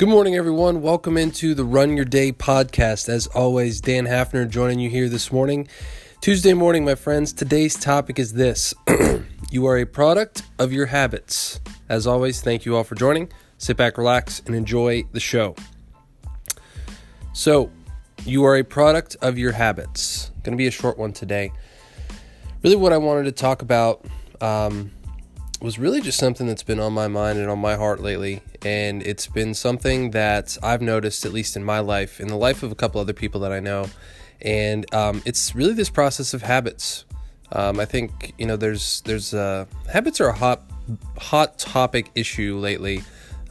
Good morning, everyone. Welcome into the Run Your Day podcast. As always, Dan Hafner joining you here this morning. Tuesday morning, my friends. Today's topic is this You are a product of your habits. As always, thank you all for joining. Sit back, relax, and enjoy the show. So, you are a product of your habits. Going to be a short one today. Really, what I wanted to talk about um, was really just something that's been on my mind and on my heart lately. And it's been something that I've noticed, at least in my life, in the life of a couple other people that I know. And um, it's really this process of habits. Um, I think you know there's there's uh, habits are a hot hot topic issue lately,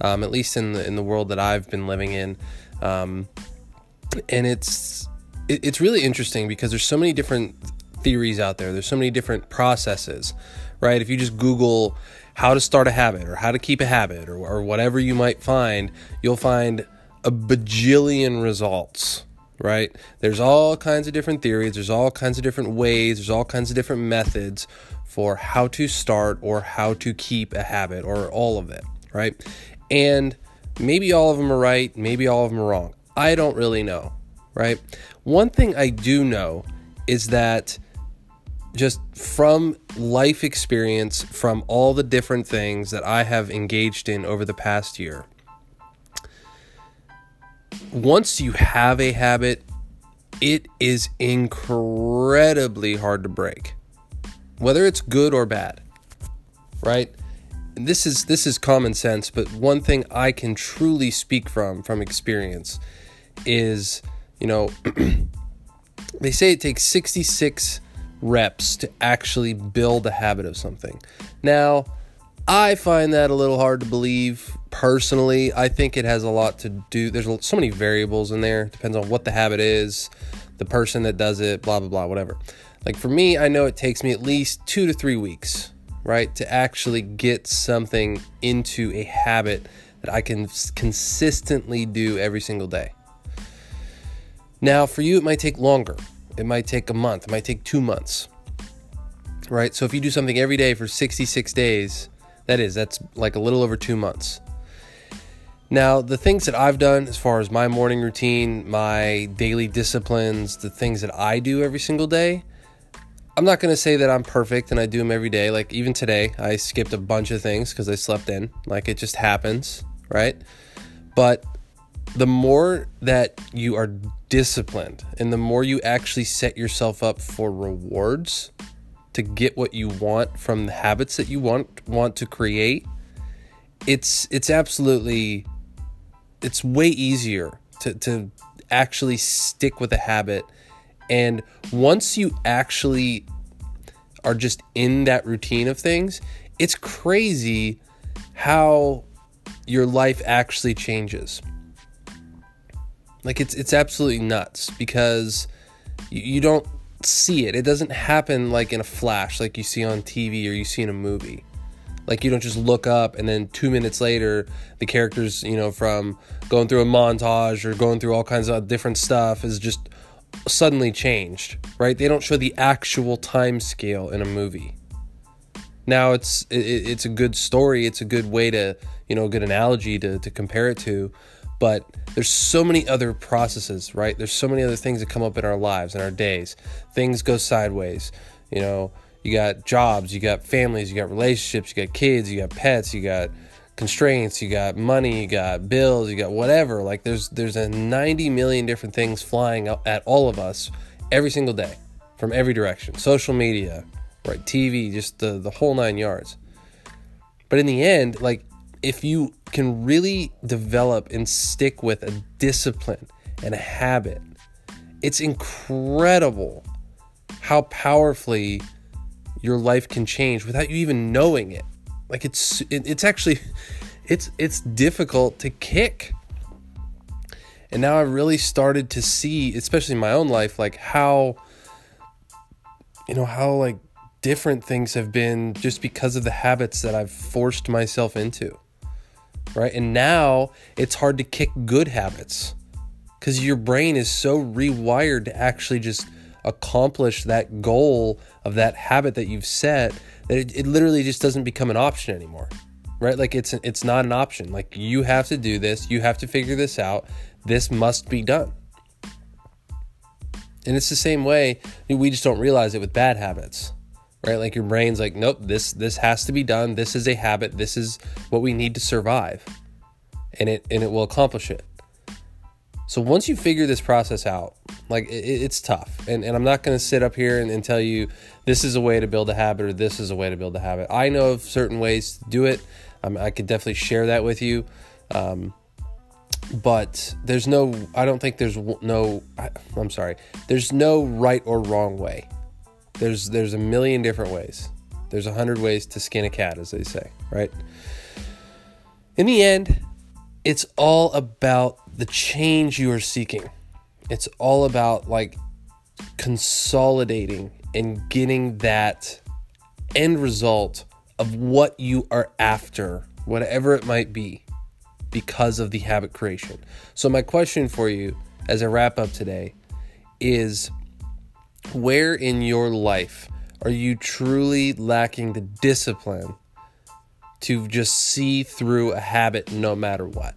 um, at least in the in the world that I've been living in, um, and it's it, it's really interesting because there's so many different theories out there. There's so many different processes right? If you just Google how to start a habit or how to keep a habit or, or whatever you might find, you'll find a bajillion results, right? There's all kinds of different theories, there's all kinds of different ways, there's all kinds of different methods for how to start or how to keep a habit or all of it, right? And maybe all of them are right, maybe all of them are wrong. I don't really know, right? One thing I do know is that just from life experience, from all the different things that I have engaged in over the past year, once you have a habit, it is incredibly hard to break, whether it's good or bad, right? This is this is common sense, but one thing I can truly speak from from experience is, you know, they say it takes 66 reps to actually build a habit of something. Now, I find that a little hard to believe personally. I think it has a lot to do. There's so many variables in there. Depends on what the habit is, the person that does it, blah blah blah, whatever. Like for me, I know it takes me at least 2 to 3 weeks, right, to actually get something into a habit that I can consistently do every single day. Now, for you it might take longer. It might take a month, it might take two months. Right? So if you do something every day for 66 days, that is, that's like a little over two months. Now, the things that I've done as far as my morning routine, my daily disciplines, the things that I do every single day, I'm not going to say that I'm perfect and I do them every day. Like even today, I skipped a bunch of things because I slept in. Like it just happens, right? But the more that you are disciplined and the more you actually set yourself up for rewards to get what you want from the habits that you want want to create it's it's absolutely it's way easier to to actually stick with a habit. And once you actually are just in that routine of things it's crazy how your life actually changes like it's it's absolutely nuts because you, you don't see it. It doesn't happen like in a flash, like you see on TV or you see in a movie. Like you don't just look up and then two minutes later, the characters, you know, from going through a montage or going through all kinds of different stuff is just suddenly changed, right? They don't show the actual time scale in a movie. Now it's it, it's a good story. It's a good way to you know a good analogy to to compare it to, but there's so many other processes, right? There's so many other things that come up in our lives, in our days. Things go sideways. You know, you got jobs, you got families, you got relationships, you got kids, you got pets, you got constraints, you got money, you got bills, you got whatever. Like there's there's a 90 million different things flying at all of us every single day from every direction. Social media, right? TV, just the the whole 9 yards. But in the end, like if you can really develop and stick with a discipline and a habit, it's incredible how powerfully your life can change without you even knowing it. Like it's it, it's actually it's it's difficult to kick. And now I've really started to see, especially in my own life, like how you know how like different things have been just because of the habits that I've forced myself into right? And now it's hard to kick good habits because your brain is so rewired to actually just accomplish that goal of that habit that you've set that it, it literally just doesn't become an option anymore. right? Like it's it's not an option. Like you have to do this. You have to figure this out. This must be done. And it's the same way we just don't realize it with bad habits. Right? Like your brain's like, "Nope, this this has to be done. This is a habit. This is what we need to survive." And it and it will accomplish it. So once you figure this process out, like it, it's tough. And, and I'm not going to sit up here and, and, tell you this is a way to build a habit or this is a way to build a habit. I know of certain ways to do it. Um, I could definitely share that with you. Um, but there's no, I don't think there's no, I, I'm sorry, there's no right or wrong way. There's, there's a million different ways. There's a hundred ways to skin a cat, as they say, right? In the end, it's all about the change you are seeking. It's all about like consolidating and getting that end result of what you are after, whatever it might be, because of the habit creation. So, my question for you as I wrap up today is where in your life are you truly lacking the discipline to just see through a habit no matter what?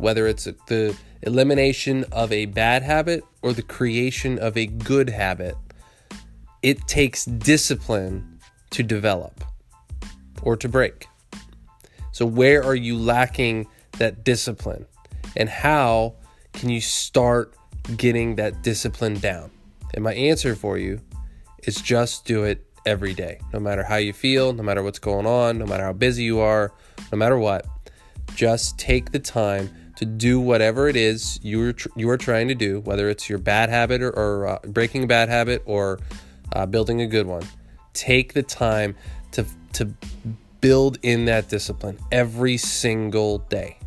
whether it's the elimination of a bad habit or the creation of a good habit, it takes discipline to develop or to break. So, where are you lacking that discipline? And how can you start getting that discipline down? And my answer for you is just do it every day. No matter how you feel, no matter what's going on, no matter how busy you are, no matter what, just take the time to do whatever it is you're tr- you are trying to do, whether it's your bad habit or, or uh, breaking a bad habit or uh, building a good one. Take the time to to build in that discipline every single day,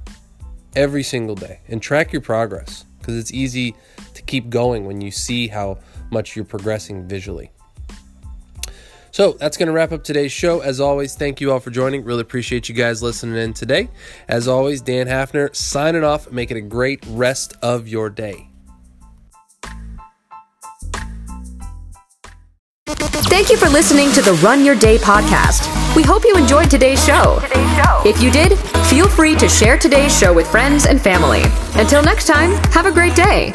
every single day, and track your progress because it's easy to keep going when you see how much you're progressing visually. So that's going to wrap up today's show. As always, thank you all for joining. Really appreciate you guys listening in today. As always, Dan Hafner signing off. Make it a great rest of your day. Thank you for listening to the Run Your Day podcast. We hope you enjoyed today's show. If you did, feel free to share today's show with friends and family. Until next time, have a great day.